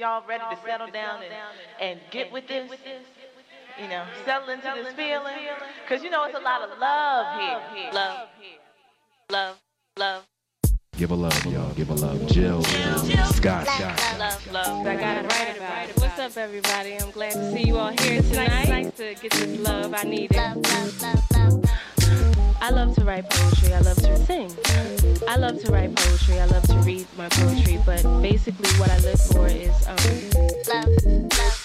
Y'all ready to settle down and, and get with this? You know, settle into this feeling? Because you know it's a lot of love here. Love, love, love. Give a love, y'all. Give a love. Jill, Scott, Scott. Love, love. I got it right about it. What's up, everybody? I'm glad to see you all here tonight. Nice to get this love. I need it. I love to write poetry. I love to sing. I love to write poetry. I love to read my poetry. But basically, what I live for is um,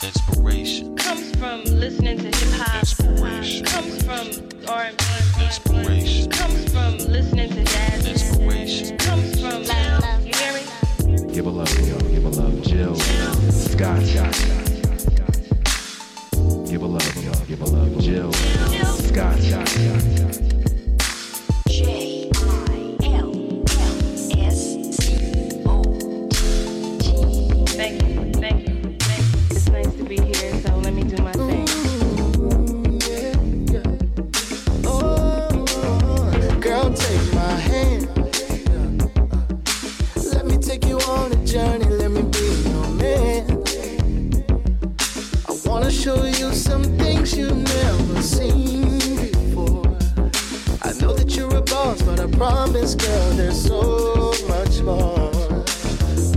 Inspiration. comes from listening to hip hop. Inspiration. Comes from R&B. Inspiration. Comes from listening to jazz. Inspiration. Comes from love you hear me? Give a love, y'all. Give a love. Jill, Scott, Scott. Give a love, y'all. Give a love. Jill, Scott, Scott. J seen before. I know that you're a boss, but I promise, girl, there's so much more.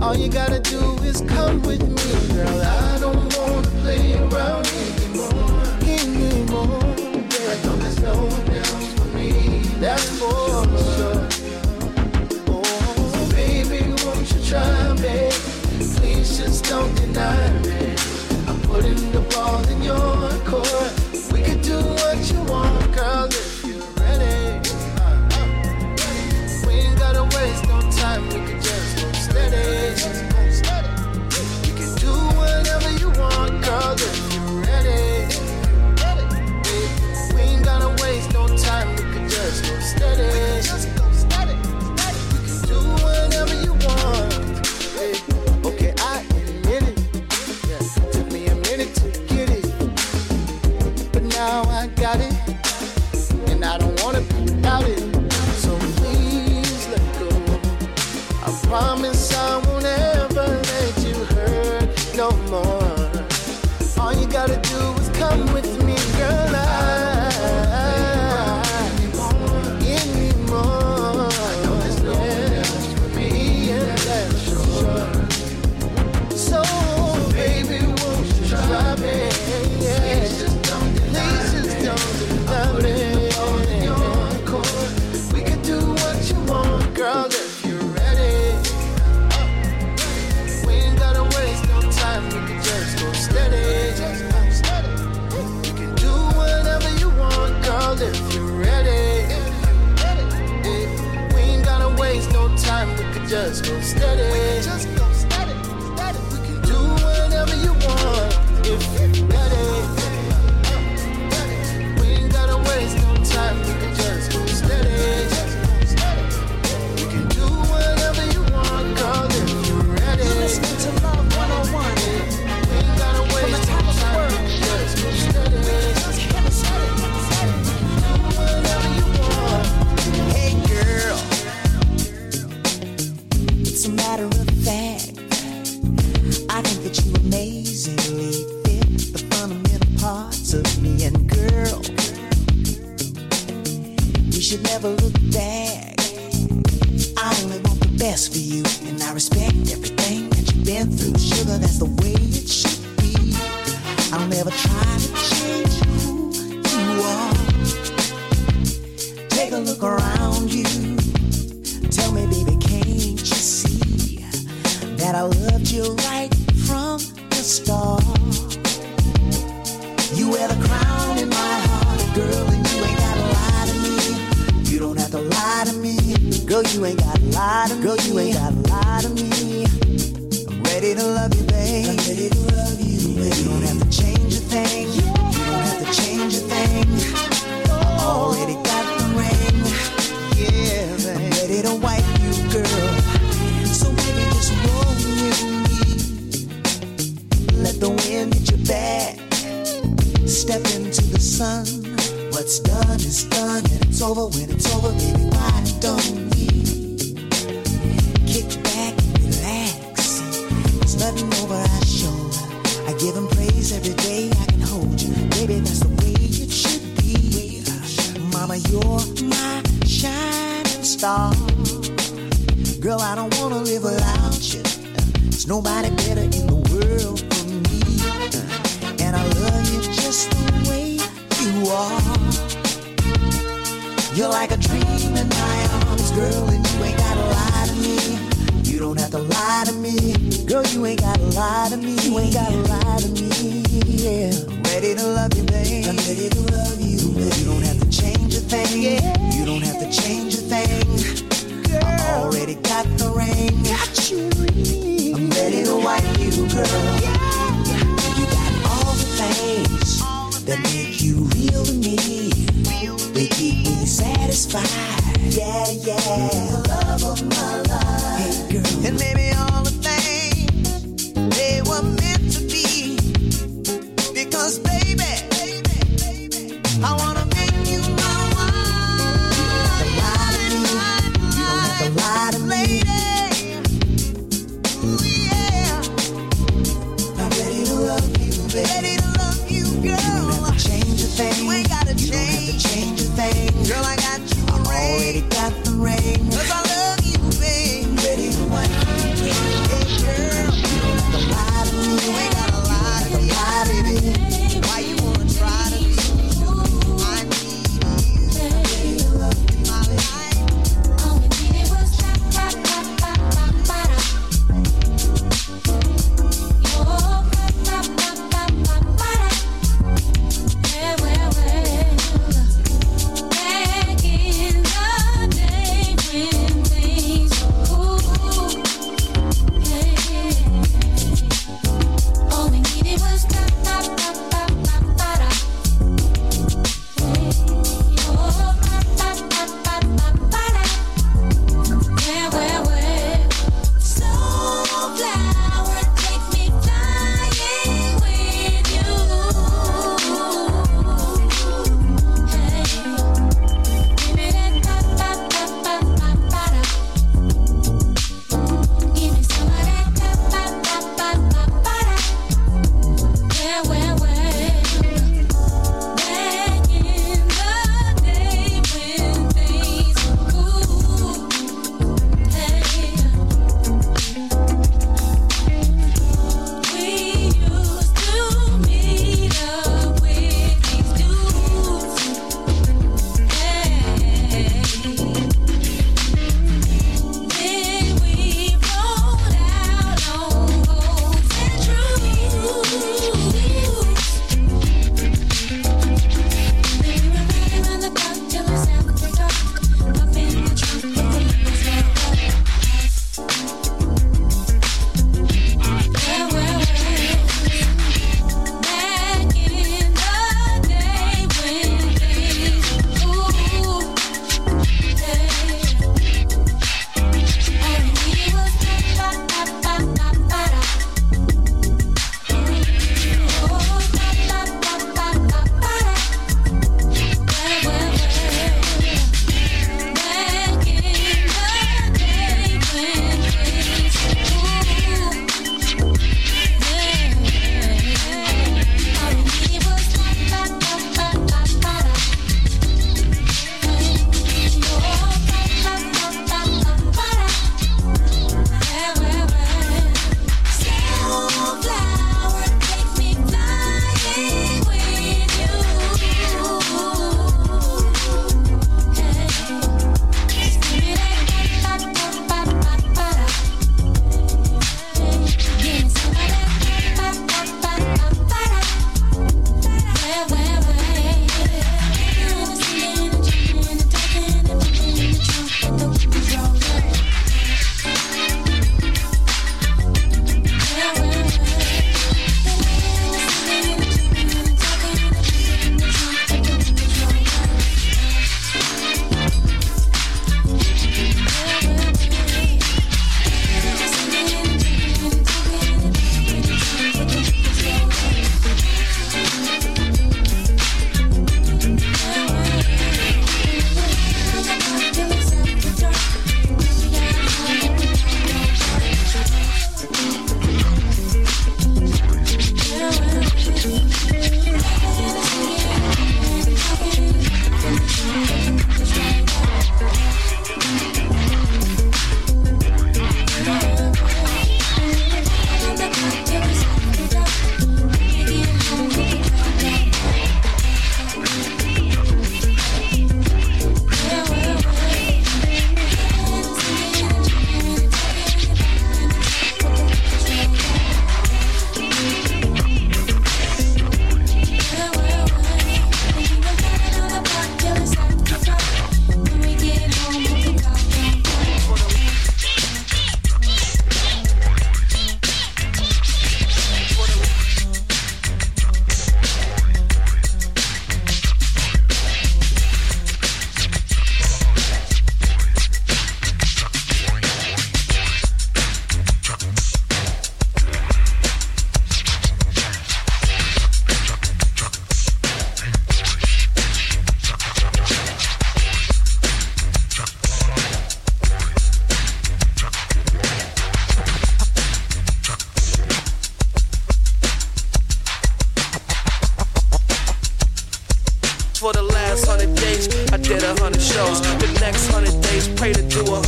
All you gotta do is come with me, girl. I don't wanna play around anymore. Anymore. Yeah, there's no one else for me. That's for sure. Oh, baby, won't you try me? Please just don't deny me. I'm putting the ball in your girl, if you're ready. We ain't gotta waste no time. We could just go steady.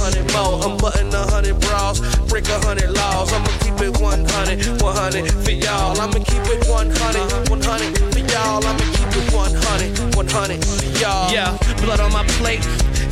Hundred more. I'm button a hundred bras, break a hundred laws. I'ma keep it 100, 100 for y'all. I'ma keep it 100, 100 for y'all. I'ma keep it 100, 100 for y'all. Yeah, blood on my plate,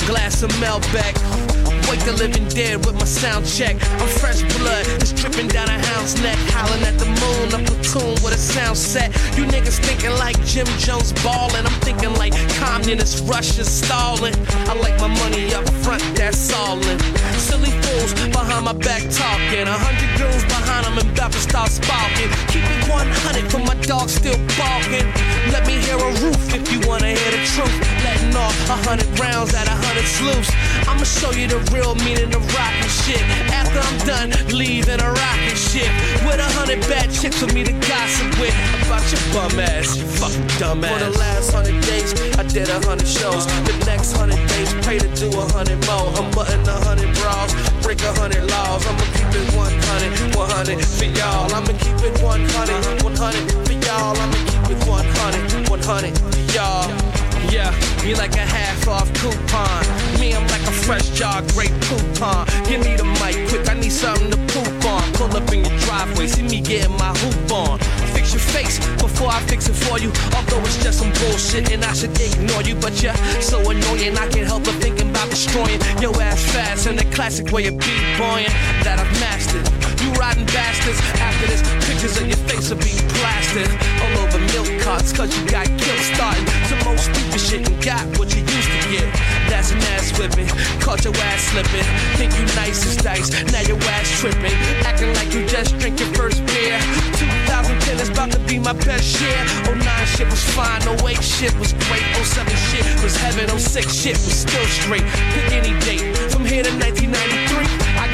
glass of Malbec. Wake the living dead with my sound check. I'm fresh blood, it's dripping down a hound's neck. Howling at the moon, a platoon with a sound set. You niggas thinking like Jim Jones ballin'. I'm thinking like communist Russia stalling. I like my money up front, that's all in. Silly fools behind my back talking. A hundred goons behind them and about to start sparking. Keep it 100 for my dog still barking. Let me hear a roof if you wanna hear the truth. Letting off a hundred rounds at a hundred sleuths. I'ma show you the real meaning of rockin' shit. After I'm done, leaving a rocket ship. With a hundred bad chicks for me to gossip with. About your bum ass, you fucking dumbass. For the last hundred days, I did a hundred shows. The next hundred days, pray to do a hundred more. I'm button a hundred bras, break a hundred laws. I'ma keep it 100, 100 for y'all. I'ma keep it 100, 100 for y'all. I'ma keep it 100, 100 for y'all. Yeah, me like a half off coupon. Me, I'm like a fresh jar, great coupon. Give me the mic quick, I need something to poop. Pull up in your driveway, see me getting my hoop on. Fix your face before I fix it for you. Although it's just some bullshit and I should ignore you. But you're so annoying, I can't help but thinking about destroying your ass fast in the classic way of b-boying that I've mastered. You rotten bastards, after this, pictures of your face will be plastered all over milk carts, cause you got killed starting some more stupid shit and got what you used to get. That's an ass whipping, caught your ass slipping. Think you nice as dice, now your ass tripping. Acting like you just drink your first beer. 2010 is about to be my best year. 09 shit was fine, 08 shit was great. 07 shit was heaven, 06 shit was still straight. Pick any date, from here to 1993. I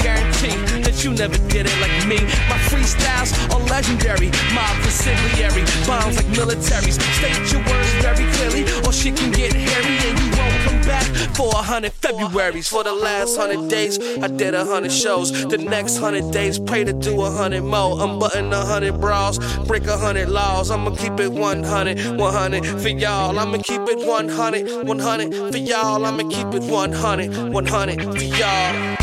you never did it like me. My freestyles are legendary, mob consigliere, bombs like militaries. State your words very clearly, or shit can get hairy and you won't come back for a hundred Februarys. For the last hundred days, I did a hundred shows. The next hundred days, pray to do a hundred more. I'm button a hundred bras, break a hundred laws. I'ma keep it 100, 100 for y'all. I'ma keep it 100, 100 for y'all. I'ma keep it 100, 100 for y'all.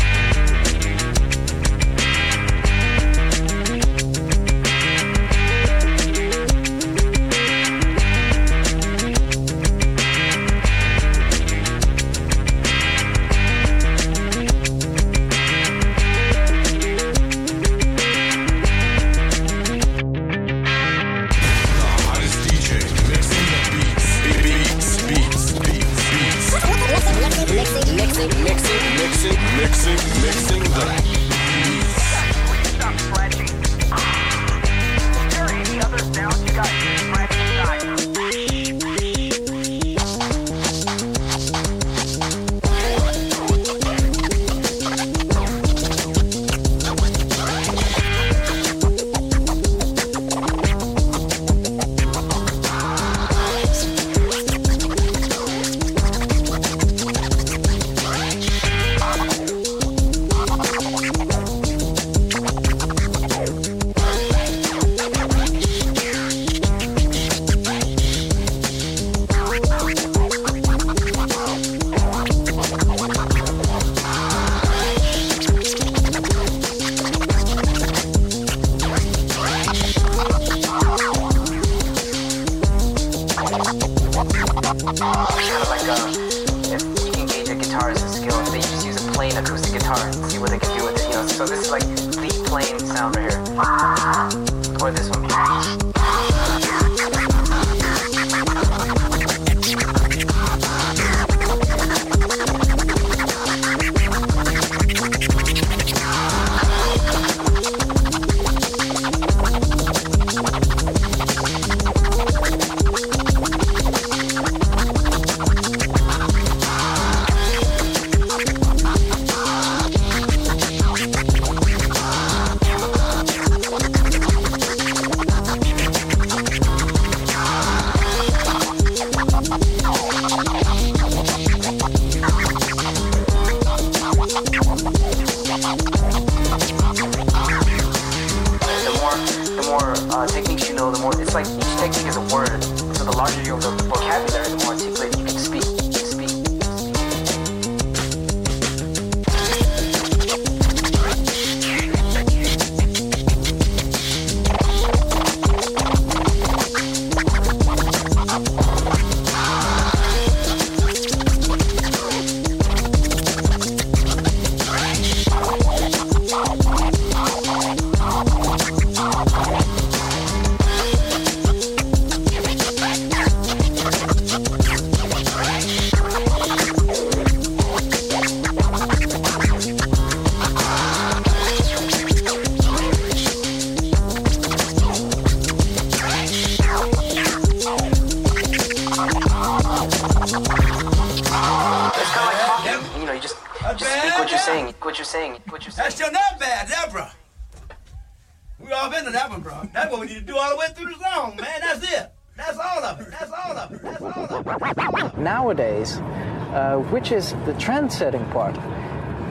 Which is the trend-setting part.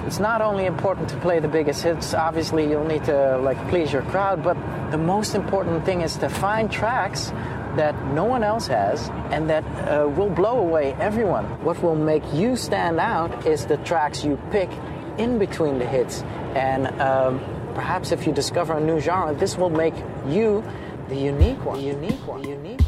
It's not only important to play the biggest hits. Obviously, you'll need to like please your crowd, but the most important thing is to find tracks that no one else has and that uh, will blow away everyone. What will make you stand out is the tracks you pick in between the hits, and um, perhaps if you discover a new genre, this will make you the unique one. The unique one. The unique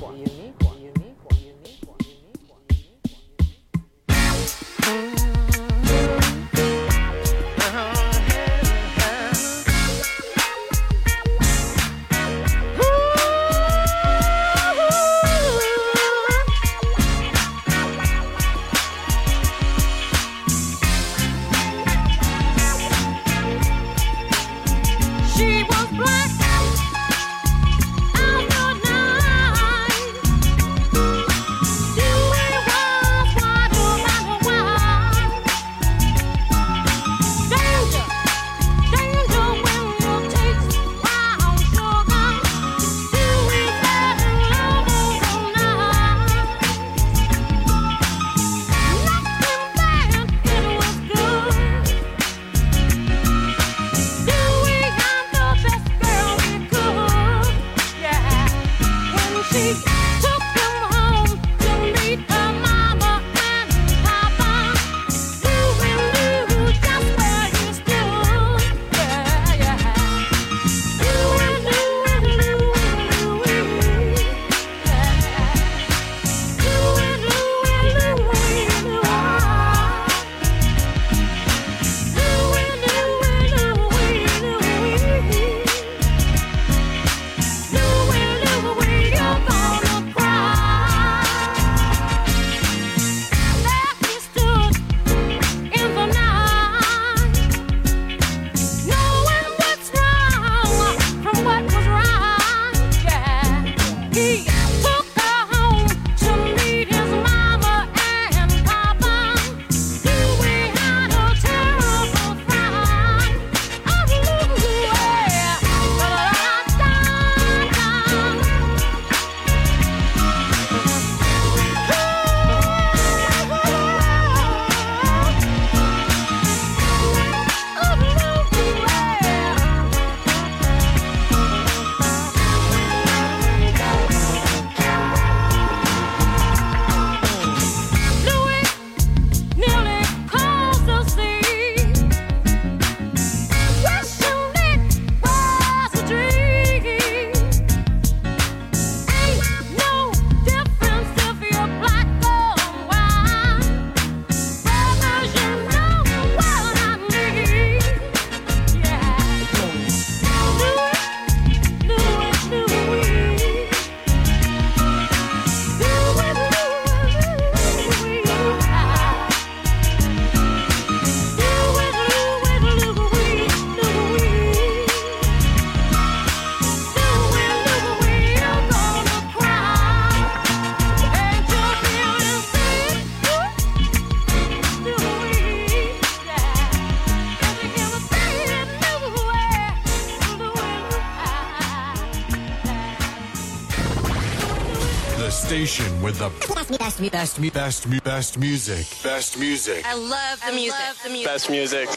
best, best, best, best, mu- best music. Best music. I love the music. the music. Best music.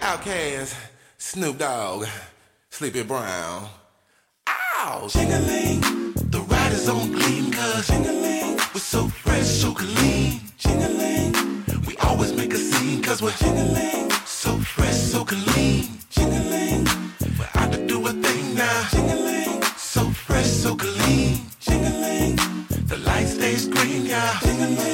Outkast, Snoop Dogg, Sleepy Brown. Ow! Ching-a-ling, the riders on gleam, cause ching-a-ling, we're so fresh, so clean. Ching-a-ling, we always make a scene, cause we're ching-a-ling, so fresh, so clean. Ching-a-ling, we're out to do a thing now. Ching-a-ling, so fresh, so clean. Ching-a-ling, the light stays green, yeah. Ching-a-ling,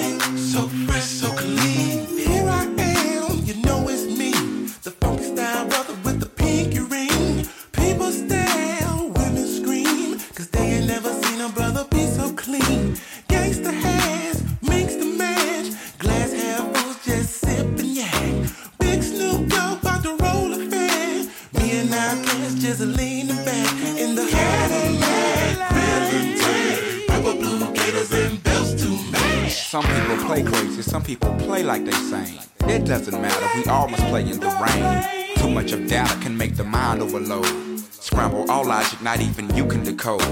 play crazy, some people play like they sane. It doesn't matter, we all must play in the rain. Too much of data can make the mind overload. Scramble all logic, not even you can decode.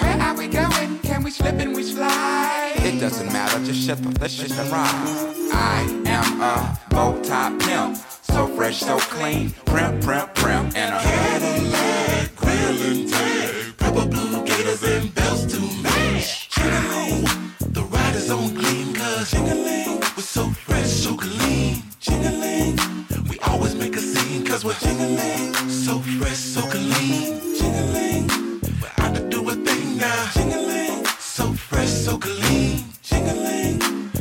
Where are we going? Can we slip and we slide? It doesn't matter, just shut the and ride. I am a bow tie pimp, so fresh, so clean, prim, prim, prim, and a Cadillac, grilling jingling, so fresh, so clean, jingling. We're out to do a thing now, jingling, so fresh, so clean, jingling.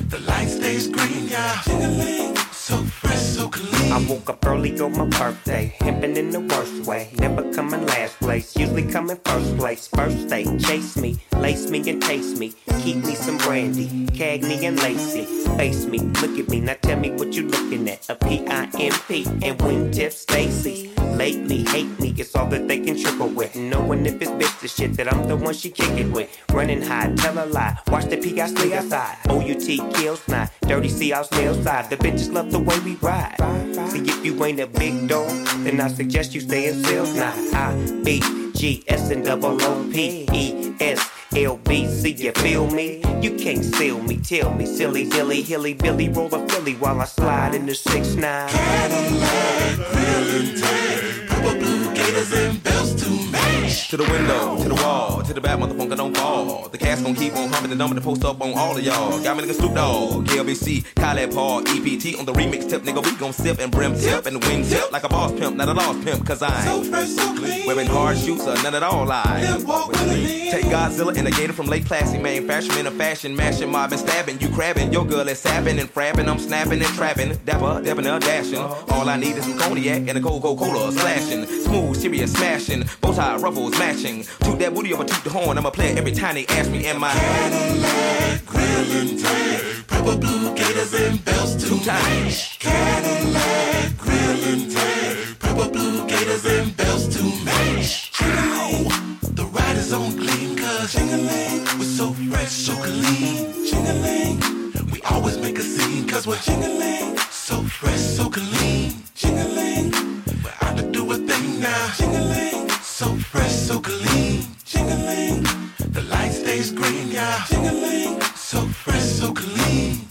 The light stays green, yeah, jingling, so fresh, so clean. I woke up early on my birthday, pimping in the worst way. Never coming last place, usually coming first place. First day, chase me, lace me and taste me. Keep me some brandy, Cagney and Lacey. Face me, look at me, now tell me what you looking at. A P-I-M-P and wingtip Stacy. Lately, hate me, it's all that they can trickle with. Knowing if it's bitch the shit that I'm the one she kick it with. Running high, tell a lie, watch the P guys stay outside. O-U-T kills not, dirty see our snail side. The bitches love the way we ride. See if you ain't a big dog, then I suggest you stay in sales now. I B G S and double O P E S L B C. You feel me? You can't seal me. Tell me, silly dilly hilly billy roll a Philly while I slide in the six nine. Cadillac, Purple blue gators and bells to match. To the window, to the wall, to the back, motherfucker don't fall. The cast gon' keep on humping the number to post up on all of y'all. Got me nigga Snoop Dogg, KLBC, Khaled Paul, EPT on the remix tip, nigga. We gon' sip and brim tip and wing tip like a boss pimp, not a lost pimp, cause I ain't. So fresh, so clean. Wearing hard shoes are none at all lies. Take Godzilla and the gator from Lake Classy, man. Fashion in a fashion, mashing, mobbing, stabbing. You crabbing, your girl is sapping and frapping. I'm snapping and trapping. Dapper, dapping, dashing. Uh-huh. All I need is some cognac and a cold Coca-Cola splashing. Smooth, serious smashing. Bow tie ruffles matching. Toot that booty over, toot the horn. I'ma play it every time they ask me, am I Cadillac, grilling tag, purple blue gators and bells to match. Cadillac, grilling tag, purple blue gators and bells to match. The ride is on clean, cause we're so fresh, so clean. Jingling, we always make a scene, cause we're jingling, so fresh, so clean. Jingling, now. Jingling, so fresh, so clean. Jingling, the light stays green, yeah. Jingling, so fresh, so clean.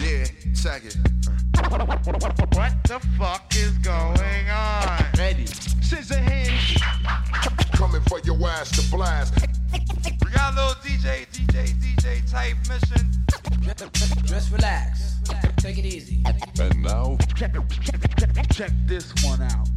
Yeah, check it. What the fuck is going on? Ready. Scissor hands. Coming for your ass to blast. We got a little DJ, DJ, DJ type mission. Take it easy. And now, check, check, check this one out.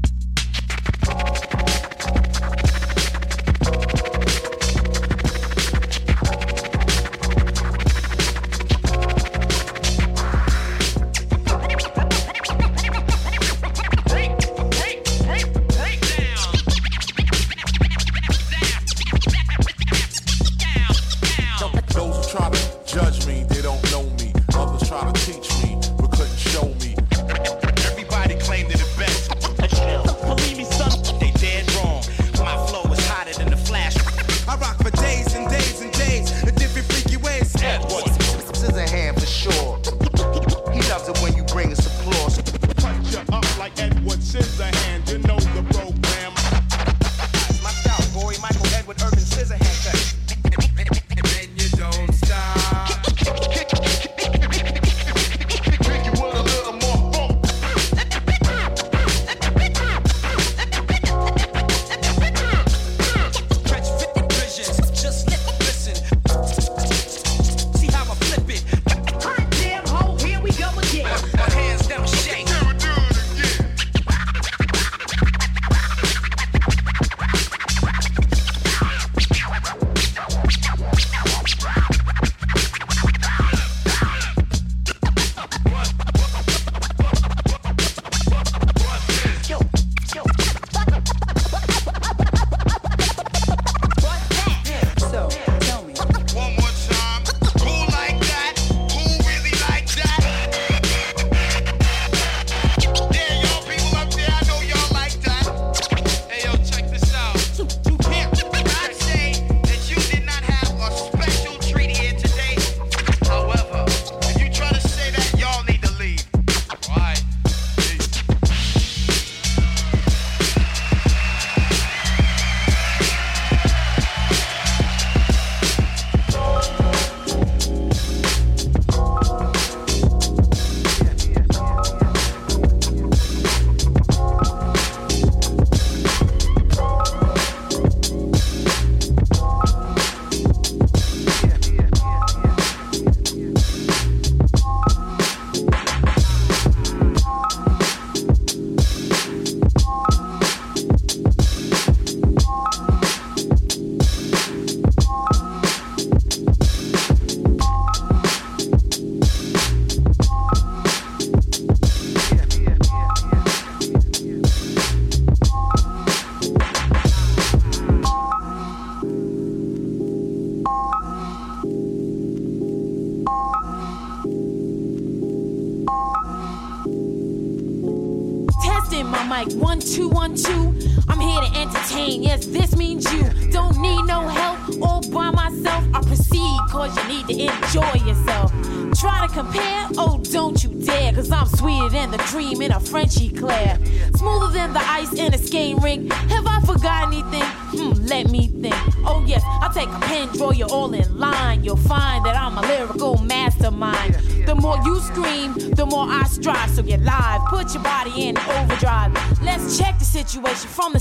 from the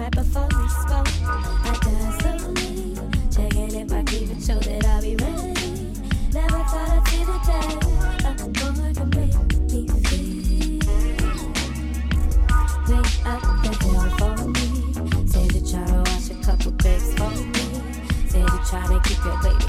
right before we spoke. I died slowly, checking if I keep it, that I'll be ready. Never thought I'd see the day a me feel. Up the for me. You to wash a couple for me. You try to keep your weight.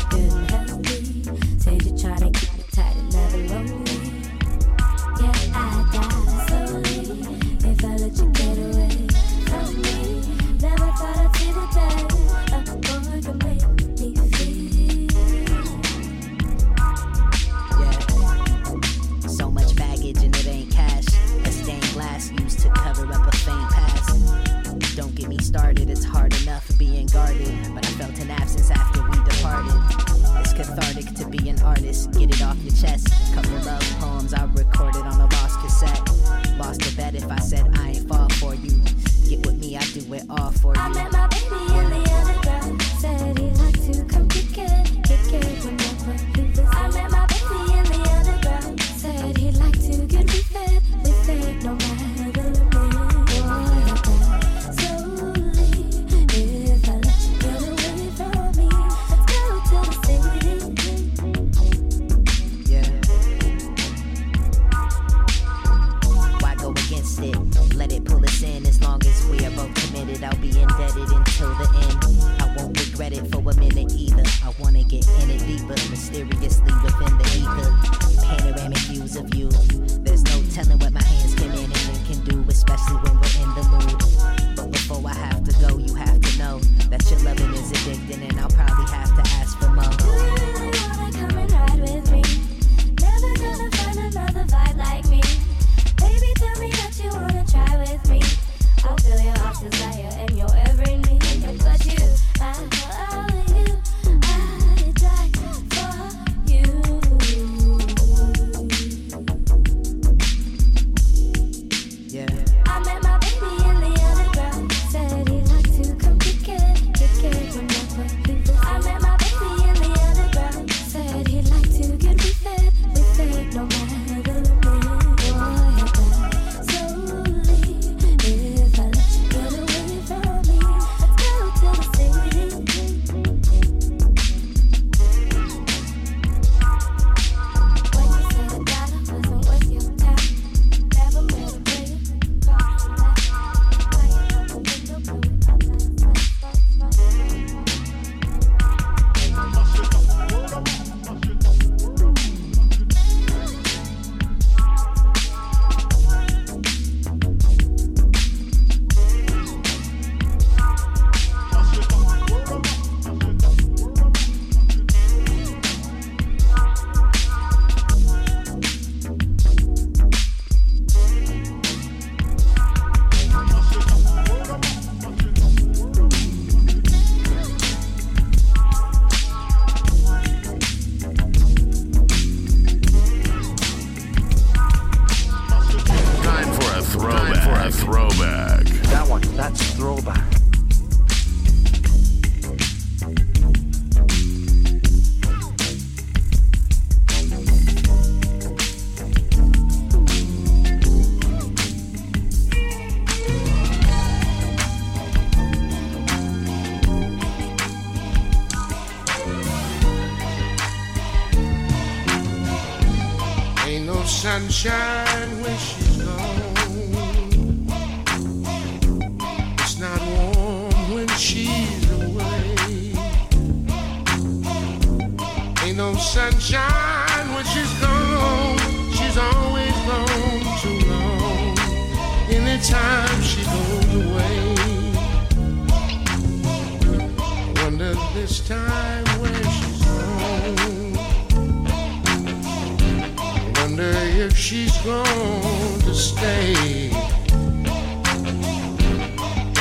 wonder if she's going to stay.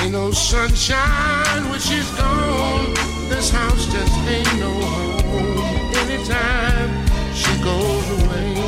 Ain't no sunshine when she's gone. This house just ain't no home. Anytime she goes away.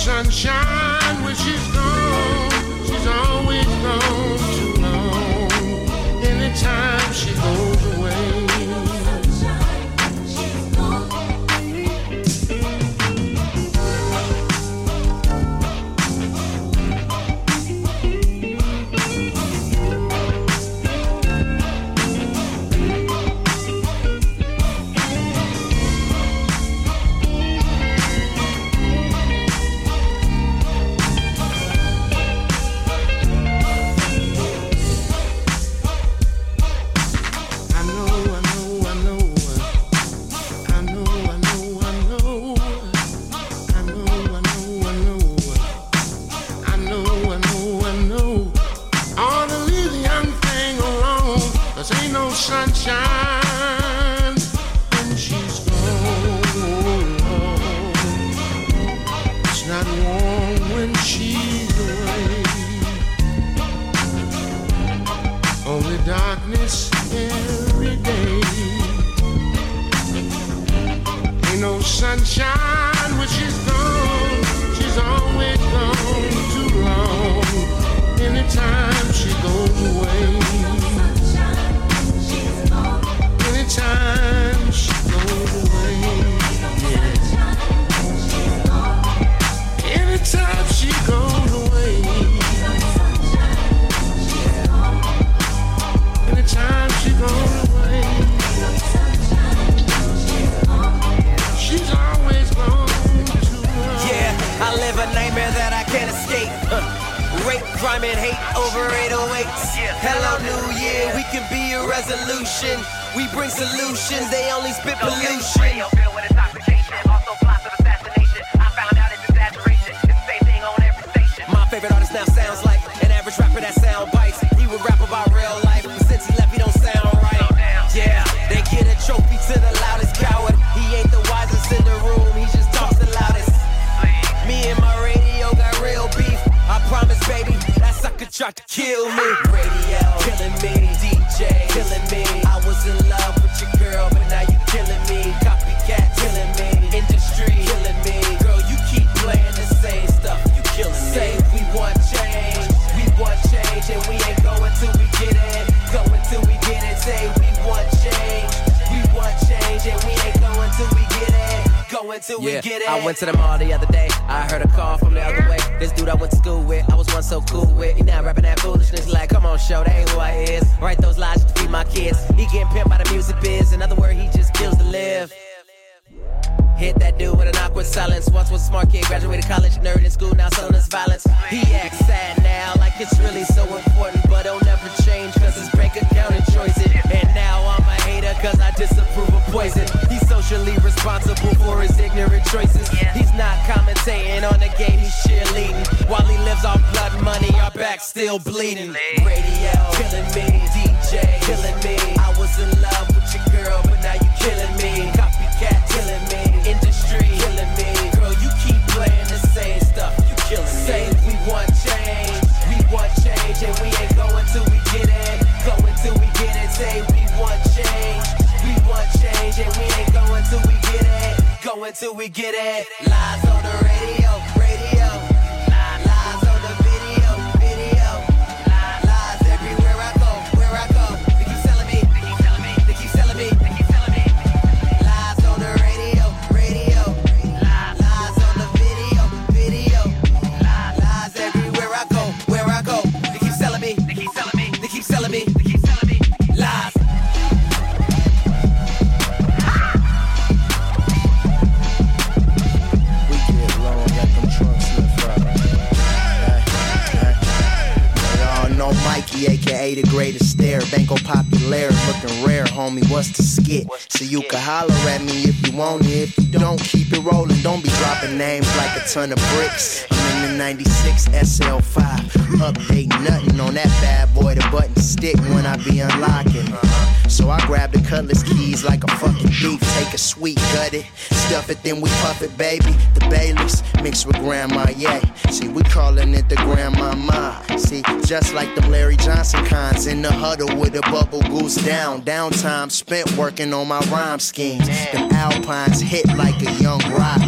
sunshine. Till we get it. Lies on the The greatest stare. Banco Popular, looking rare, homie. What's the skit? So you can holler at me if you want it. If you don't, keep it rolling. Don't be dropping names like a ton of bricks. I'm the 96 SL5. Update nothing on that bad boy. The button stick when I be unlocking. So I grab the cutlass keys like a fucking thief. Take a sweet, gut it, stuff it, then we puff it, baby. The Baileys mixed with Grandma, yeah. See, we calling it the Grandmama. See, just like them Larry Johnson cons in the huddle with a bubble goose down. Downtime spent working on my rhyme schemes. Them Alpines hit like a young rock.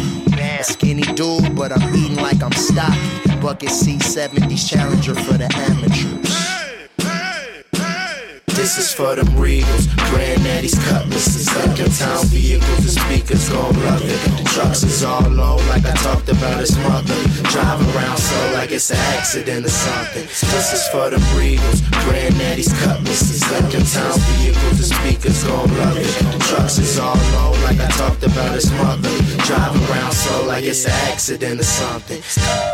Skinny dude, but I'm eating like I'm stocky. Bucket C70s Challenger for the amateurs. This is for them Regals, Granddaddy's cutlasses, Lincoln Town vehicles, the speakers gon' love it. The trucks is all low, like I talked about his mother. Drive around so like it's an accident or something. This is for them Regals, Granddaddy's cutlasses, Lincoln Town vehicles, the speakers gon' love it. The trucks is all low, like I talked about his mother. Drive around so like it's an accident or something.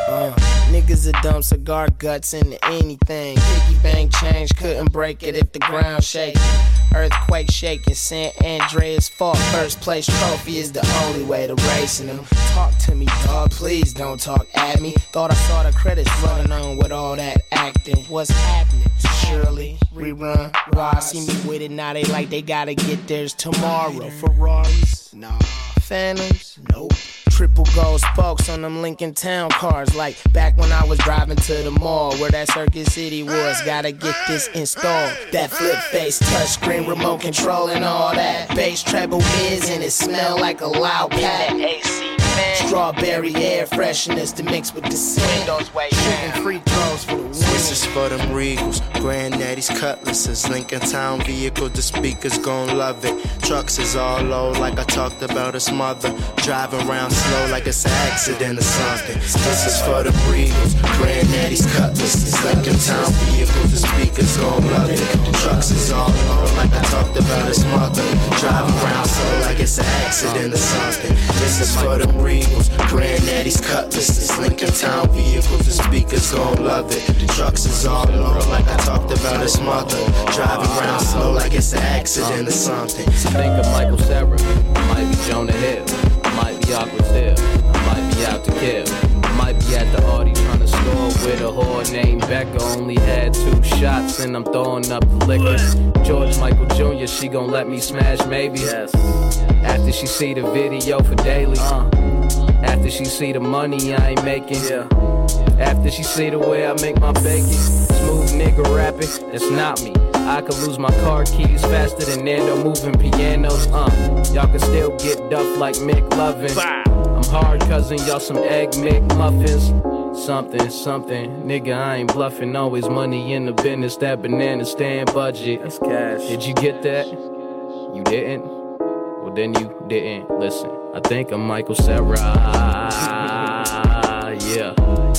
Uh, niggas a dumb cigar guts into anything. Piggy bank change couldn't break it if the ground shaking. Earthquake shaking, San Andreas fault. First place trophy is the only way to racing them. Talk to me, dog, please don't talk at me. Thought I saw the credits running on with all that acting. What's happening? Surely rerun. Why see me with it now? They like they gotta get theirs tomorrow. Ferraris, nah. Phantoms. Triple gold spokes on them Lincoln Town cars, like back when I was driving to the mall where that Circuit City was. Gotta get this installed. That flip face, touchscreen, remote control, and all that. Bass treble mids, and it smell like a loud pad. AC Strawberry air freshness to mix with the sand. Shooting free throws for the. This is for them Regals, Granddaddy's cutlasses, Lincoln Town vehicles, the speakers gon' love it. Trucks is all low, like I talked about his mother. Driving around slow like it's an accident or something. This is for the Regals, Granddaddy's cutlasses, Lincoln Town vehicles, the speakers gon' love it. Trucks is all low, like I talked about his mother. Driving around slow like it's an accident or something. This is for them Regals, Granddaddy's cutlasses, Lincoln Town vehicles, the speakers gon' love it. The is all low, like I talked about his mother. Driving around slow like it's an accident or something. Think of Michael Cera, might be Jonah Hill, might be Aqua Still, might be out to kill. Might be at the Audi trying to score with a whore named Becca. Only had two shots and I'm throwing up the liquor. George Michael Jr., she gon' let me smash maybe. Yes. After she see the video for daily. Uh. After she see the money I ain't making. Yeah. After she see the way I make my bacon. Smooth nigga rapping, that's not me. I could lose my car keys faster than Nando moving pianos. Uh, y'all can still get duff like McLovin. I'm hard cousin, y'all some egg McMuffins. Something, something, nigga, I ain't bluffing. Always money in the business. That banana stand budget. That's cash. Did you get that? You didn't? Well, then you didn't listen. I think I'm Michael Cera. Yeah. Uh,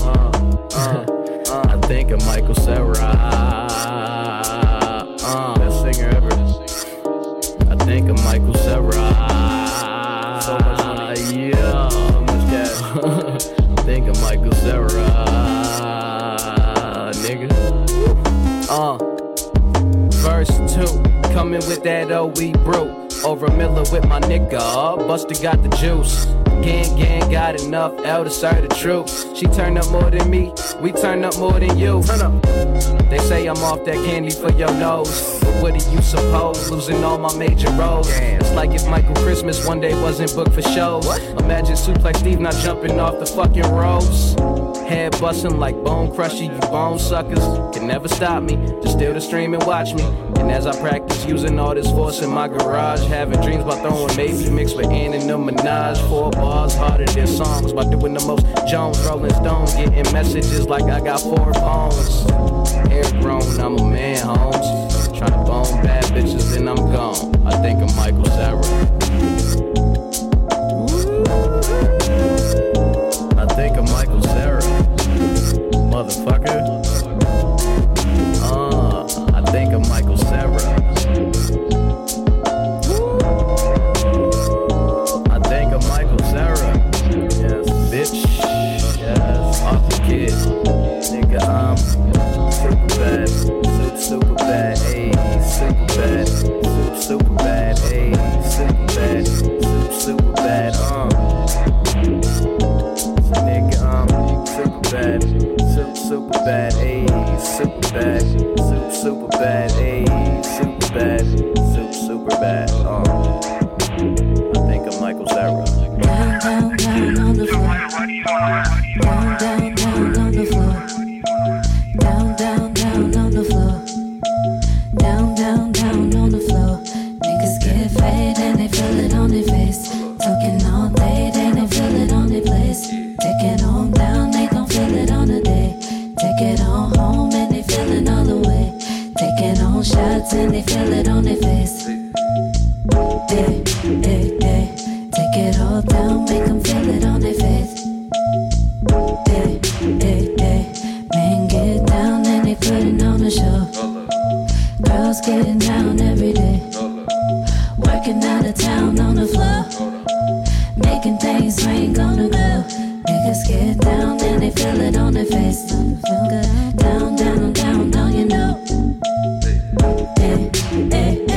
uh, uh. I think I'm Michael Cera. Uh, best singer ever. I think I'm Michael Cera. So much money. Yeah. So much cash. I think I'm Michael Cera. Nigga. Uh. Verse 2. Coming with that OE brew. Over Miller with my nigga. Uh, Buster got the juice. Gang, gang, got enough L to serve the troops. She turned up more than me, we turn up more than you. Turn up. They say I'm off that candy for your nose. But what do you suppose? Losing all my major roles. It's like if Michael Christmas one day wasn't booked for shows. Imagine Suplex Steve not jumping off the fucking ropes. Head busting like bone crusher, you bone suckers can never stop me. Just steal the stream and watch me. And as I practice using all this force in my garage, having dreams about throwing maybe mixed with Ann and the Minaj. Four bars harder than songs by doing the most Jones, Rolling Stone. getting messages like I got four phones. Hair grown, I'm a man, Holmes. Trying to bone bad bitches, then I'm gone. I think of Michael Cera. I think of Michael Cera. Motherfucker. They feel it on their face. Feel. Down, down, down, down, you know. Hey, hey.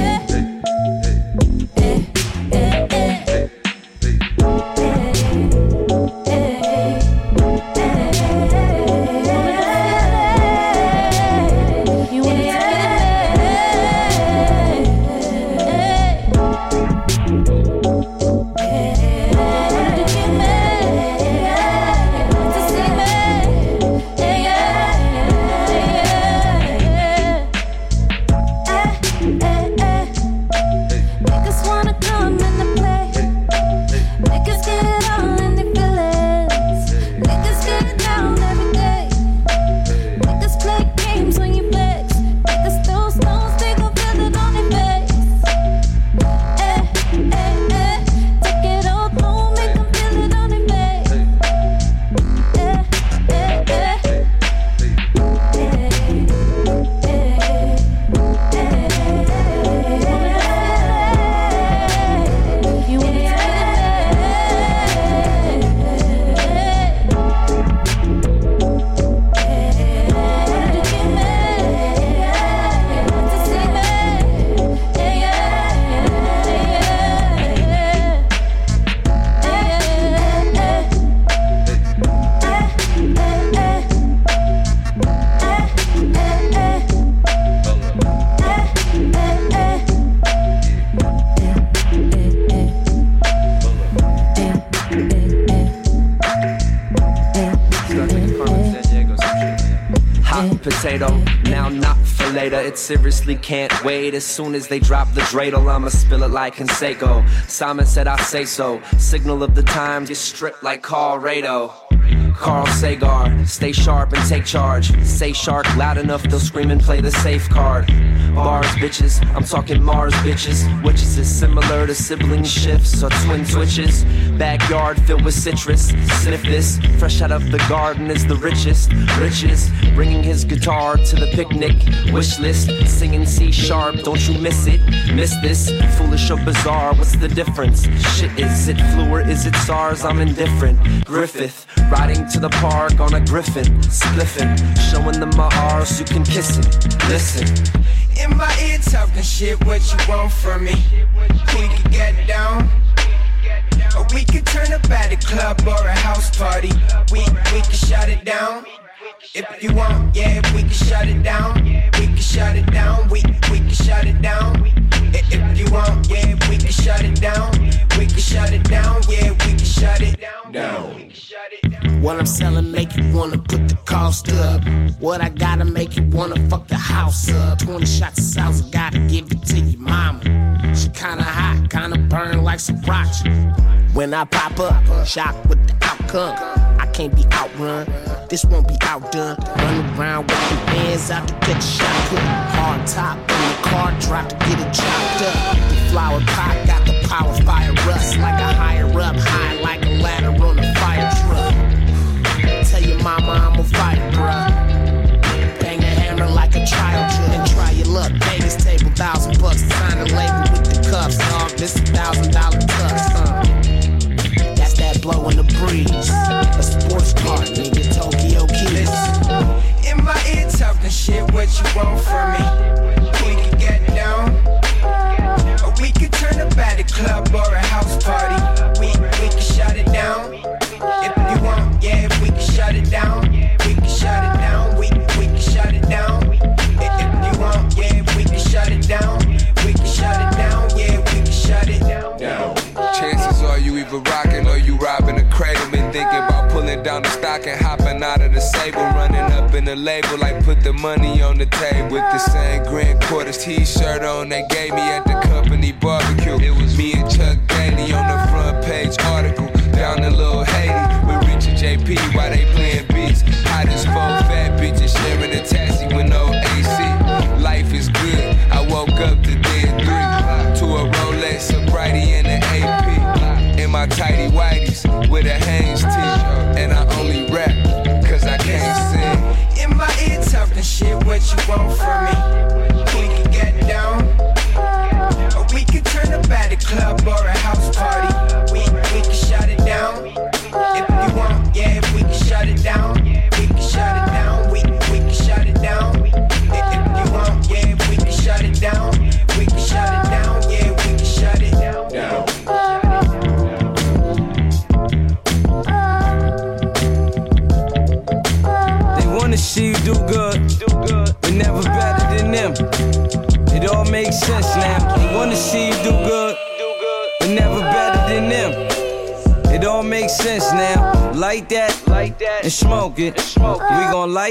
As soon as they drop the dreidel, I'ma spill it like Canseco. Simon said I say so. Signal of the times, get stripped like Carl Rado. Carl Sagan, stay sharp and take charge. Say shark loud enough, they'll scream and play the safe card. Bars, bitches, I'm talking Mars, bitches. Which is similar to sibling shifts or twin twitches. Backyard filled with citrus. Sniff this, fresh out of the garden is the richest. Riches, bringing his guitar to the picnic. Wish list, singing C sharp, don't you miss it? Miss this, foolish or bizarre, what's the difference? Shit, is it flu or is it SARS? I'm indifferent. Griffith, riding to the park on a griffin. Spliffin, showing them my arse, you can kiss it. Listen. In my ear talking shit, what you want from me? We can get down. Or we could turn up at a club or a house party. We we can shut it down. If you want, yeah, we can shut it down. We can shut it down. We we can shut it down. If if you want, yeah, we can shut it down. We can shut it down. Yeah, we can shut it down. Down. What I'm selling make you wanna put the cost up. What I gotta make you wanna fuck the house up. 20 shots of salsa, gotta give it to your mama. She kinda hot, kinda burn like some sriracha. When I pop up, shocked with the outcome. Can't be outrun, this won't be outdone. Run around with the hands out to get a shot. Hard top in the car, drop to get it chopped up. The flower pot got the power, fire rust like a higher up, high like a ladder on a fire truck. Tell your mama I'm a fighter, bruh. Bang the hammer like a child. And try your luck. Vegas table, thousand bucks. Sign a label with the cuffs. Dog, this a thousand dollar cuffs, huh? That's that blow in the breeze. Nigga, Tokyo keys. In my ear talking shit, what you want from me? We can get down. Or we could turn up at a club or a house party. We we can shut it down. If you want, yeah, we can shut it down. We can shut it down. We we can shut it down. If if you want, yeah, we can shut it down. We can shut it down. Yeah, we can shut it down. Chances are you either rocking or you robbing a cradle. Been thinking about pulling down the stock and hopping out of the sable. Running up in the label, like put the money on the table. With the same green quarters t-shirt on they gave me at the company barbecue. It was me and Chuck Daly on the front page article. Down in Little Haiti with Rich and JP while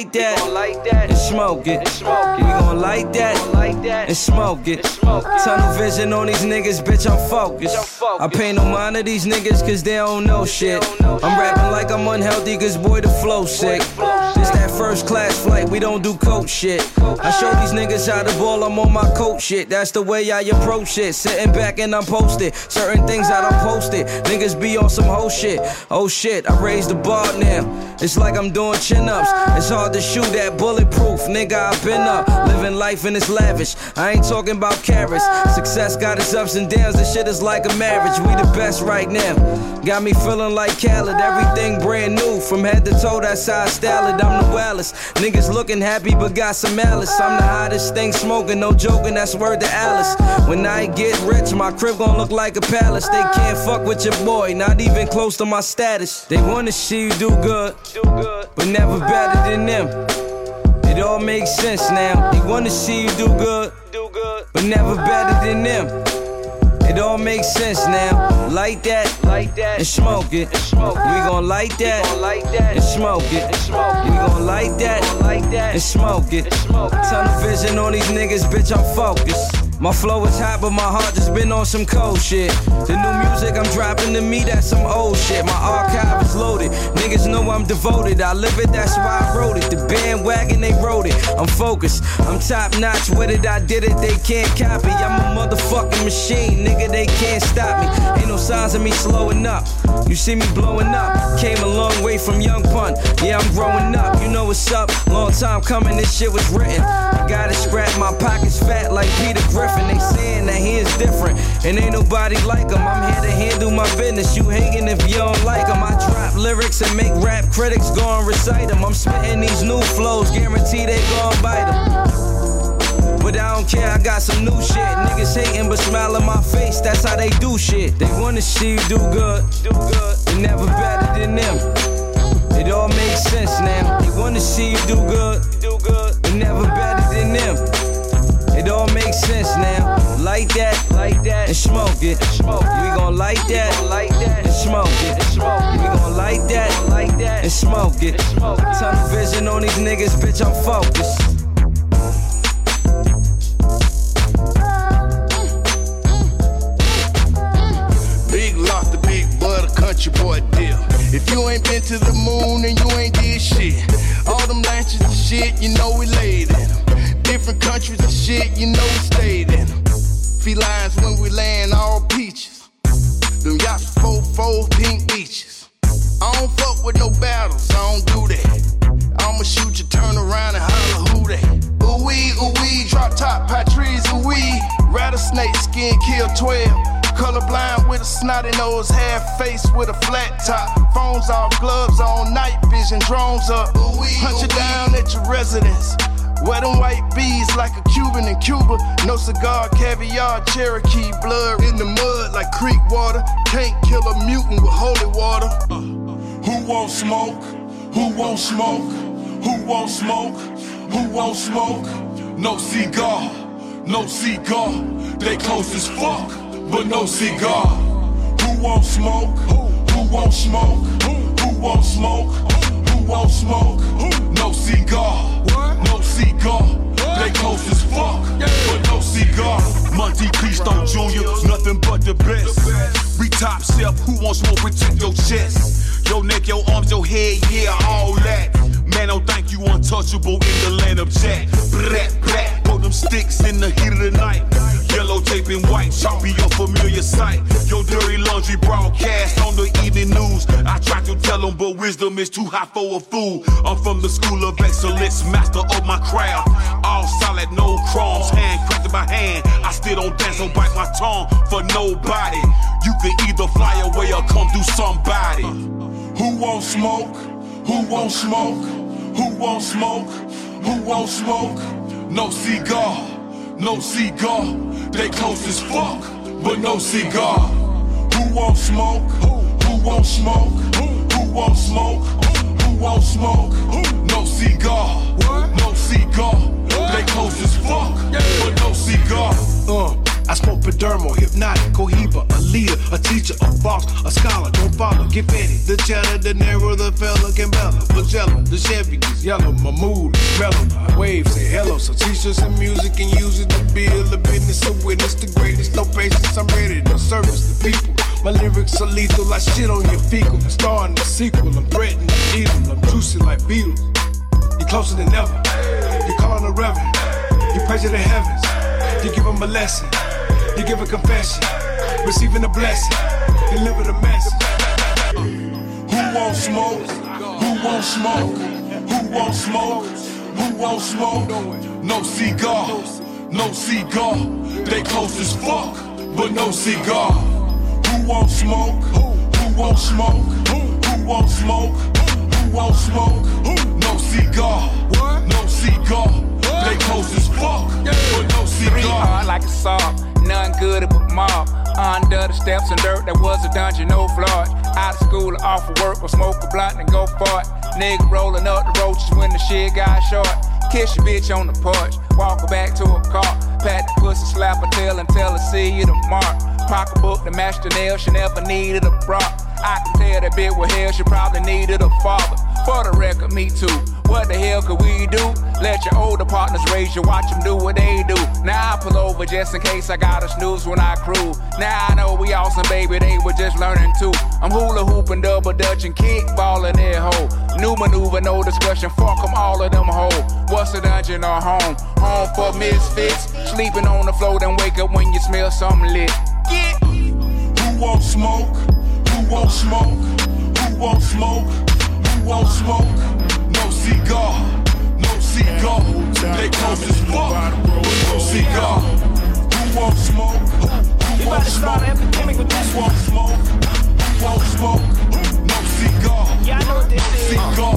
We gon' light that, and smoke it. We gon' light that, light that, and smoke it. Tunnel vision on these niggas, bitch. I'm focused. I pay no mind to these niggas, cause they don't know shit. I'm rapping like I'm unhealthy, cause boy, the flow sick. That first class flight, we don't do coach shit. I show these niggas how to ball, I'm on my coach shit. That's the way I approach it. Sitting back and I'm posted. Certain things I don't post it. Niggas be on some whole shit. Oh shit, I raised the bar now. It's like I'm doing chin ups. It's hard to shoot that bulletproof. Nigga, I've been up. Living life and it's lavish. I ain't talking about carrots. Success got its ups and downs. This shit is like a marriage. We the best right now. Got me feeling like Khaled. Everything brand new. From head to toe, that's how I style it. I'm the Niggas looking happy, but got some malice. I'm the hottest thing smoking. No joking, that's word to Alice. When I get rich, my crib gon' look like a palace. They can't fuck with your boy, not even close to my status. They wanna see you do good, but never better than them. It all makes sense now. They wanna see you do good, but never better than them. It all makes sense now. Light that, light that, and smoke it. We gon' light that, and smoke it. We gon' light that, and smoke it. Tunnel vision on these niggas, bitch. I'm focused. My flow is hot, but my heart just been on some cold shit. The new music I'm dropping to me, that's some old shit. My archive is loaded. Niggas know I'm devoted. I live it, that's why I wrote it. The bandwagon, they wrote it. I'm focused. I'm top notch with it. I did it, they can't copy. I'm a motherfucking machine, nigga. They can't stop me. Ain't no signs of me slowing up. You see me blowing up. Came a long way from young pun. Yeah, I'm growing up. You know what's up. Long time coming, this shit was written. I gotta scrap my pockets fat like Peter Griffin. And they saying that he is different, and ain't nobody like him. I'm here to handle my business. You hating if you don't like him. I drop lyrics and make rap critics go and recite them. I'm spitting these new flows, guarantee they gon' bite them. But But I don't care, I got some new shit. Niggas hating but smile on my face, that's how they do shit. They wanna see you do good, do good. You're never better than them. It all makes sense now. They wanna see you do good, do good. You're never better than them. It all makes sense now. Light that, light that, and smoke it. Smoke. We gon' light that, light that, and smoke it. Smoke. We gon' light that, light that, and smoke it. Tunnel vision on these niggas, bitch. I'm focused. Country boy deal. If you ain't been to the moon and you ain't did shit, all them lanches and shit, you know we laid in them. Different countries and shit, you know we stayed in them. Felines when we land all peaches. Them yachts four four pink beaches. I don't fuck with no battles, I don't do that. I'ma shoot you, turn around and holler who that. Ooh wee, ooh wee, drop top, patries, ooh wee. Rattlesnake skin kill 12. Colorblind with a snotty nose, half face with a flat top. Phones off, gloves on, night vision, drones up. Punch it down at your residence. Wet them white bees like a Cuban in Cuba. No cigar, caviar, Cherokee blood in the mud like creek water. Can't kill a mutant with holy water. Who won't smoke? Who won't smoke? Who won't smoke? Who won't smoke? No cigar, no cigar. They close as fuck, but no cigar. Who won't smoke? Who, won't smoke? Who won't smoke? Who won't smoke? No cigar, no cigar. They close as fuck, but no cigar. Monte Cristo Jr., nothing but the best. We top shelf, who wants more? Protect your chest. Your neck, your arms, your head, yeah, all that. Man, don't think you untouchable in the land of Jack. Brat, brat, put them sticks in the heat of the night. Yellow tape and white, chalk be your familiar sight. Your dirty laundry broadcast on the evening news. I try to tell them, but wisdom is too high for a fool. I'm from the school of excellence, master of my craft. All solid, no crumbs, handcrafted by hand. I still don't dance, don't bite my tongue for nobody. You can either fly away or come do somebody. Who won't smoke? Who won't smoke? Who won't smoke? Who won't smoke? No cigar, no cigar. They close as fuck, but no cigar. Who won't smoke? Who, who won't smoke? Who, who won't smoke? Who won't smoke? No cigar, no cigar. They close as fuck, but no cigar. Uh, I smoke Padermo, hypnotic, cohiba, a leader, a teacher, a boss, a scholar, don't follow, get petty. The cheddar, the narrow, the fella, can Gambella, Magella, the Chevy is yellow, my mood is mellow. Waves say hello, so teachers and music and use it to build the business, so witness the greatest, no patience, I'm ready to service the people. My lyrics are lethal, I shit on your fecal. Starring the sequel, I'm threatening the needle, I'm juicy like Beatles. You're closer than ever, you're calling a reverend, you praise to the heavens, you give them a lesson. You give a confession, receiving a blessing, deliver the message. Who won't smoke? Who won't smoke? Who won't smoke? Who won't smoke? No cigar, no cigar. They close as fuck, but no cigar. Who won't smoke? Who, won't smoke? Who, won't smoke? Who won't smoke? No cigar, no cigar. They close as fuck, but no cigar. hard like a saw, none good but mob. Under the steps and dirt, that was a dungeon, no floor. Out of school or off of work, or smoke a blunt and go for it. Nigga rolling up the roaches when the shit got short. Kiss your bitch on the porch, walk her back to her car. Pat the pussy, slap her tail and tell her see you tomorrow. Pocketbook to match the nail, she never needed a bra. I can tell that bitch with hell, she probably needed a father. For the record, me too. What the hell could we do? Let your older partners raise you, watch them do what they do. Now I pull over just in case I gotta snooze when I cruise. Now I know we awesome, baby, they were just learning too. I'm hula hooping, double dutching, kickballing that hoe. New maneuver, no discussion, fuck them, all of them hoe. What's a dungeon or home? Home for misfits. Sleeping on the floor, then wake up when you smell something lit. Get Who won't smoke? Who won't smoke? Who won't smoke? Who won't smoke? No cigar, no cigar. They close as fuck, no cigar. Who won't smoke? Who won't smoke? Who won't smoke? Who won't smoke? No cigar, no cigar.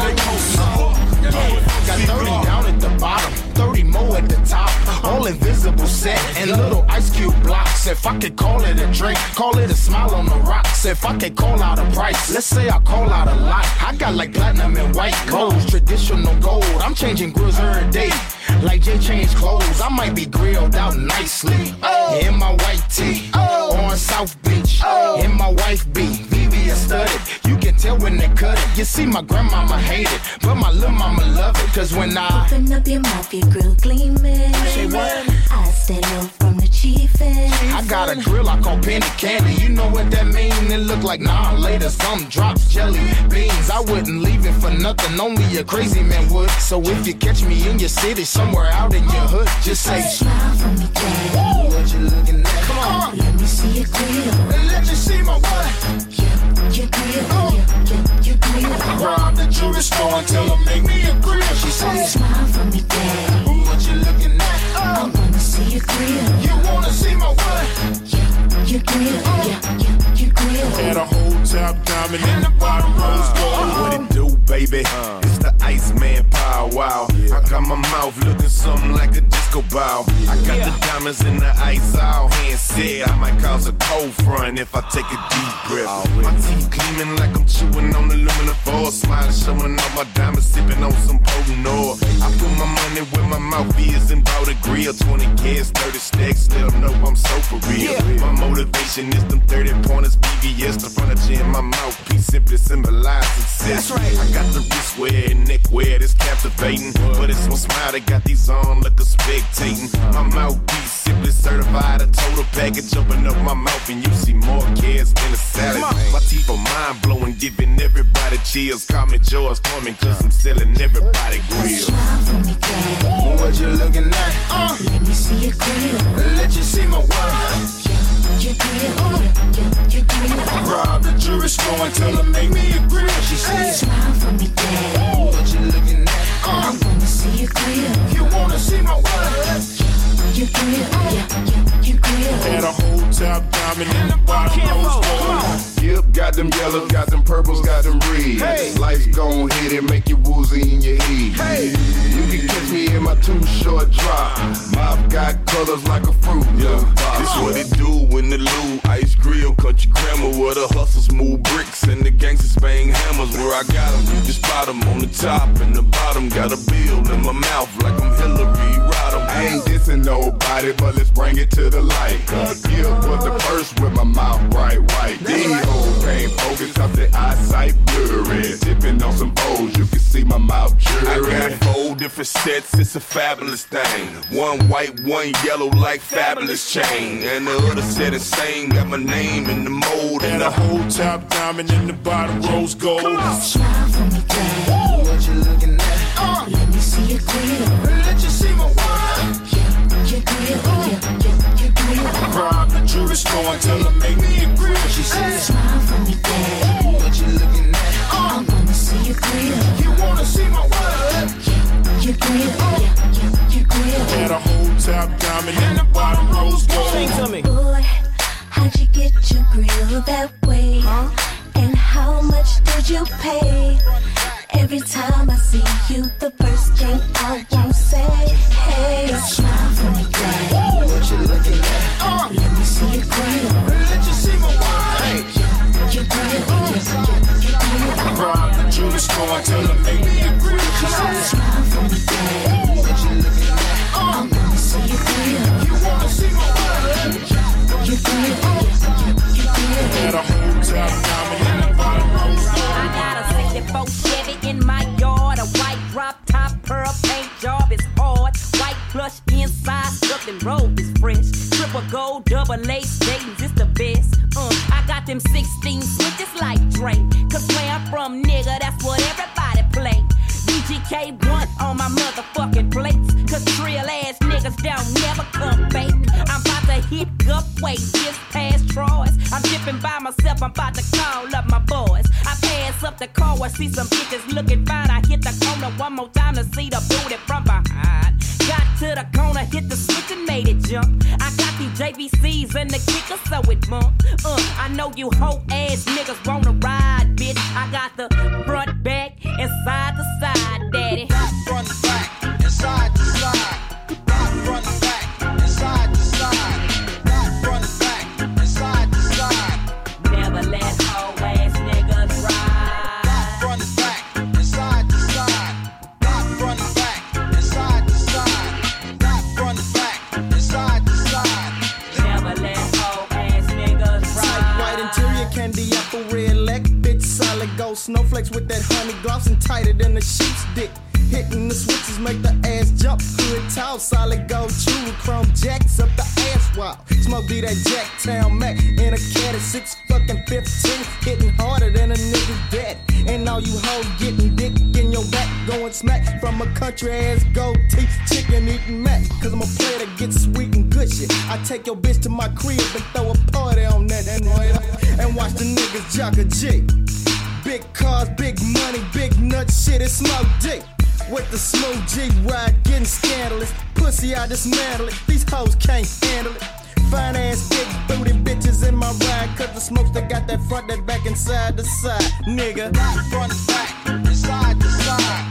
They close as fuck, but no Got 30 down at the bottom, 30 more at the top. All invisible set and little ice cube blocks. If I could call it a drink, call it a smile on the rocks. If I could call out a price, let's say I call out a lot. I got like platinum and white gold, traditional gold. I'm changing grills every day. Like Jay changed clothes, I might be grilled out nicely. Oh. In my white tee, oh. on South Beach. Oh. In my wife beat, VVS studded. You can tell when they cut it. You see, my grandmama hate it, but my little mama love it. Cause when I Open up your mouth, your grill gleaming. Say what? I stay low from the chiefin'. I got a grill I call penny candy. You know what that mean? It look like nah later. Some drops jelly beans. I wouldn't leave it for nothing. Only a crazy man would. So if you catch me in your city, somewhere out in your hood, just say Smile for me, daddy. What you looking at? Come on. Let me see your grill. Let you see my what? Your grill. Yeah, yeah, your grill. Rob the jewelry store and tell her make me a grill. She said Smile for me, daddy. What you looking at? I wanna see your grill. You wanna see my what? Yeah, Your grill. Yeah, yeah, your grill. Had a whole top diamond in the bottom rose gold. What it do, baby? Uh. It's the Iceman Paul Wall. I got my mouth looking something like a disco ball. I got the diamonds in the ice all hand said. I might cause a cold front if I take a deep breath. My teeth gleaming like I'm chewing on aluminum foil. Smiling, showing off my diamonds, sipping on some potent oil. I put my money where my mouth is and bought a grill. 20 cans, 30 stacks, let 'em know I'm so for real. My motivation is them 30 pointers, VVS, the furniture in my mouthpiece simply symbolize success. right I got the wrist wear and neck wear that's captivating. But it's one smile that got these on looking spectating. My mouthpiece simply certified, a total package. Open up my mouth and you see more kids than a salad. My teeth are mind blowing, giving everybody chills. Call me George Foreman, cause I'm selling everybody grills. What you looking at? Uh, Let me see your grill. let you see my Your grill. Yeah, yeah, your grill. Rob the store and tell her make me. She said Smile for me. What you looking at? I wanna see grill. you wanna see my what? Your grill. Yeah, yeah, your grill. Had a whole top diamond in the bottom rose gold. Yep, got them yellows, got them purples, got them reds. Hey. Life's gon' hit it, make you woozy in your head. Hey. You can catch me in my two short drop. Mouth got colors like a fruit. Yeah, this what it do when the Lou ice grill, country grammar, where the hustlers move bricks and the gangsters bang hammers. Where I got 'em, you just spot 'em on the top and the bottom. Got a bill in my mouth like I'm Hillary Rodham. I ain't dissing nobody, but let's bring it to the light. Gipp was the first with my mouth bright white. These hoes can't focus up the eyesight blurry. Tipping on some O's, you can see my mouth jury. I got four different sets, it's a fabulous thing. One white, one yellow, like fabulous chain. And the other set is same, got my name in the mold. Had And a the whole top diamond in the bottom rose gold. Smile for me, daddy. What you looking at? Uh, Let me see your grill. let you see my what? Your grill. Yeah, yeah, your grill. Rob the jewelry store and tell her make me a grill. She said Smile for me, daddy. What you looking at? Uh, I wanna see your grill. You wanna see my what? Your grill. Yeah, yeah, your grill. Had a whole top diamond in the bottom rose gold. Boy, how'd you get your grill that way? And how much did you pay? Every time I see you, the first thing I won't say, hey, smile for me, daddy. What you looking at? The jewelry store and me for me, daddy. What you at? I wanna see your grill. You wanna see my grill. Yeah, yeah, your grill. Had a whole top diamond the. I got a 64 Chevy in my yard, a white drop top, pearl paint job is hard. White plush inside, something robe is fresh. Triple gold, double lace, Dayton's is the best. Them 16 switches like Drake. Cause where I'm from, nigga, that's what everybody play. BGK1 on my motherfucking plates. Cause trill ass niggas don't never come fake. I'm about to hit up weight just past Troy's. I'm dipping by myself, I'm about to call up my boys. I pass up the car, I see some bitches looking fine. I hit the corner one more time to see the booty from behind. Got to the corner, hit the switch and made it jump. JVCs and the kicker, so it bump. Uh, I know you hoe ass niggas wanna ride, with that honey gloss and tighter than a sheep's dick. Hitting the switches make the ass jump. Hood tall, solid gold with chrome jacks up the ass wall. Smoke be that Jacktown Mac in a cat at six fucking 15. Hitting harder than a nigga's dad. And all you hoes getting dick in your back. Going smack from a country ass gold teeth. Chicken eating mac. Cause I'm a player that gets sweet and gushy. I take your bitch to my crib and throw a party on that and, and watch the niggas jock a G. Big cars, big money, big nut shit, it's smoke dick. With the smooth G ride, getting scandalous. Pussy, I dismantle it. These hoes can't handle it. Fine ass, big booty bitches in my ride. Cause the smokes that got that front, that back, and side to side. Nigga. Front, back, side to side.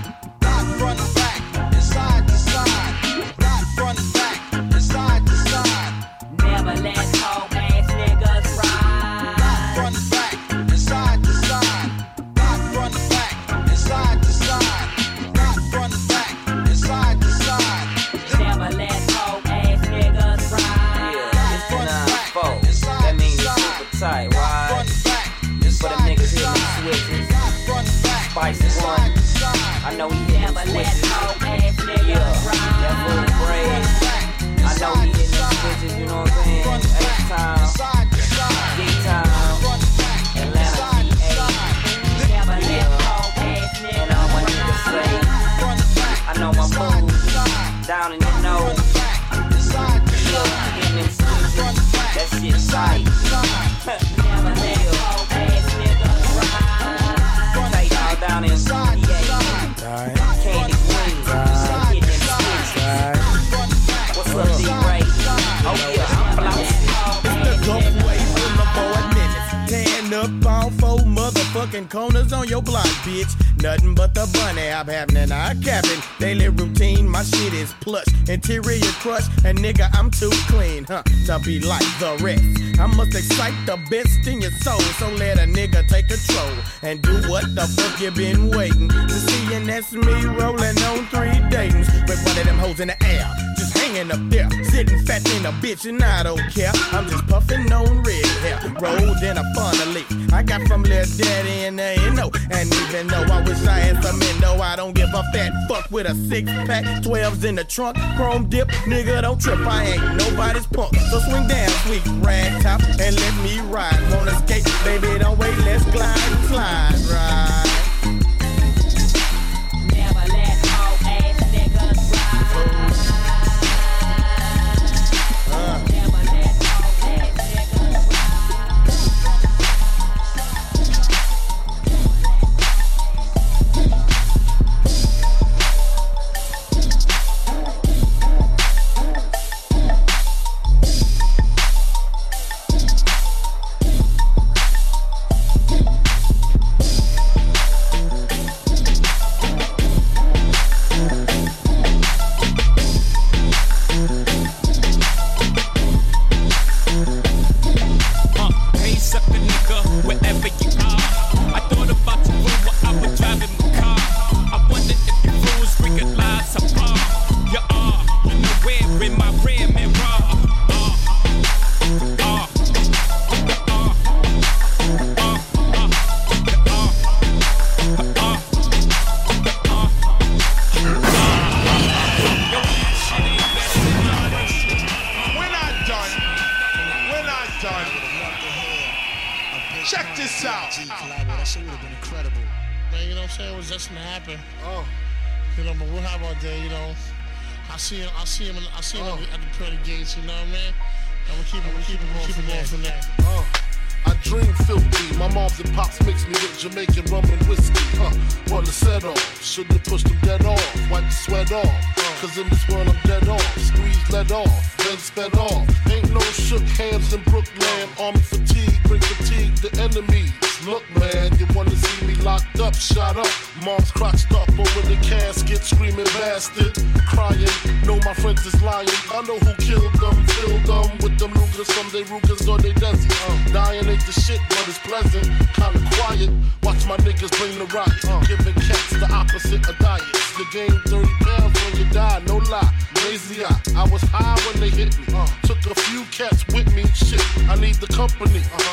Corners on your block, bitch. Nothing but the bunny I'm happening. I capping. Daily routine, my shit is plush. Interior crush, and nigga, I'm too clean, huh? To be like the rest. I must excite the best in your soul. So let a nigga take control and do what the fuck you been waiting to see. And that's me rolling on three Daytons with one of them hoes in the air. Hanging up there, sitting fat in a bitch, and I don't care. I'm just puffing on red hair, rolled in a funnel. I got from Lil Daddy and they know. And even though I wish I had some endo, I don't give a fat fuck with a six pack, 12s in the trunk, chrome dip. Nigga, don't trip, I ain't nobody's punk. So swing down, sweet rag top, and let me ride. Wanna skate, baby, don't wait, let's glide slide, ride. Cats with me. Shit, I need the company. Apologies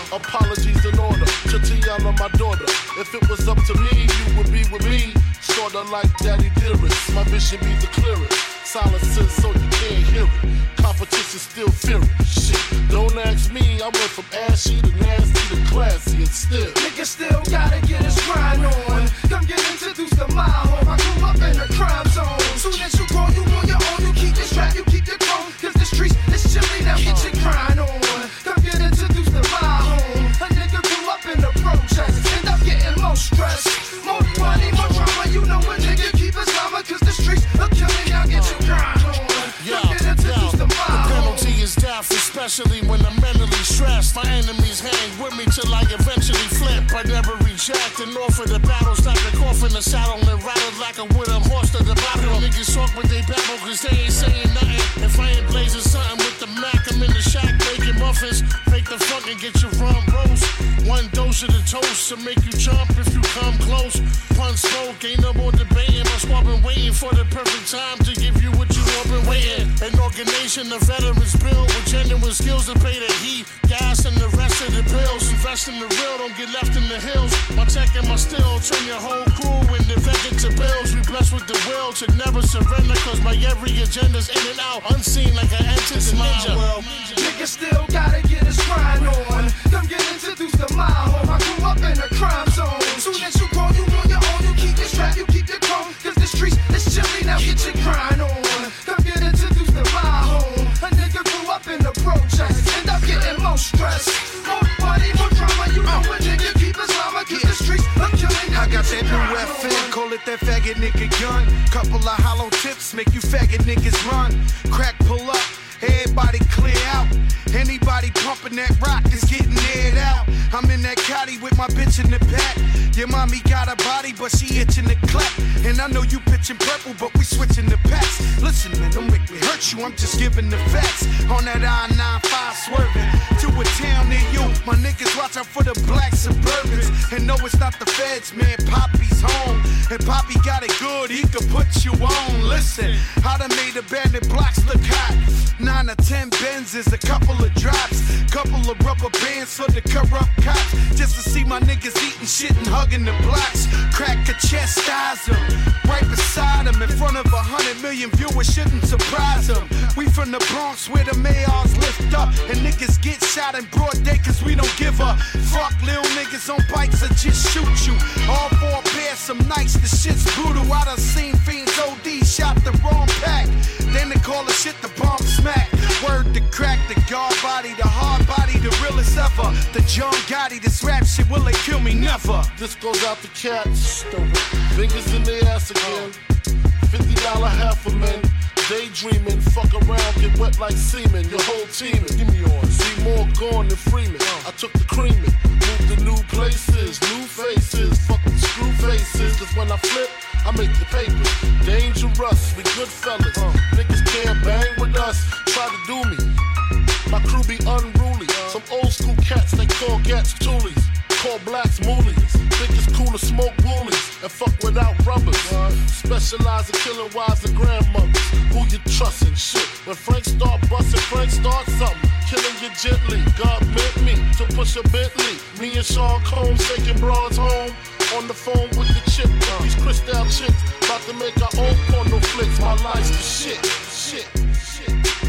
in and out, unseen like an the ninja. My niggas watch out for the black suburbans. And no, it's not the feds, man. Poppy's home. And Poppy got it good, he could put you on. Listen, I done made abandoned blocks look hot. Nine or ten Benzes, a couple of drops. Couple of rubber bands for the corrupt cops. Just to see my niggas eating shit and hugging the blocks. Crack a chastise them. Right beside them, in front of a hundred million viewers, shouldn't surprise them. We from the Bronx where the mayors lift up. And niggas get shot in broad day cause we don't give a fuck. Little niggas on bikes or just shoot you. All four pairs, some nights, the shit's brutal. I done seen fiends OD shot the wrong pack. Then they call the shit the bomb smack. Word to crack, the guard body, the hard body, the realest ever. The John Gotti, this rap shit, will they kill me? Never. This goes out to cats. Fingers in the ass again. Fifty dollar half a man. Daydreaming, fuck around, get wet like semen. Your whole team, give me on. See more gone than Freeman. I took the creaming, moved to new places, new faces, fucking screw faces. Cause when I flip, I make the paper. Dangerous, we good fellas. Uh. Niggas can't bang with us, try to do me. My crew be unruly. Some old school cats they call gats toolies. Call blacks moolies. Think it's cool to smoke woolies and fuck without rubbers. Specialize in killing wives and grandmothers. Who you trusting? Shit. When Frank start busting, Frank start something. Killing you gently. God meant me to push a Bentley. Me and Sean Combs taking broads home. On the phone with the chip. These crystal chicks. About to make our own porno flicks. My life's the shit, shit. Shit.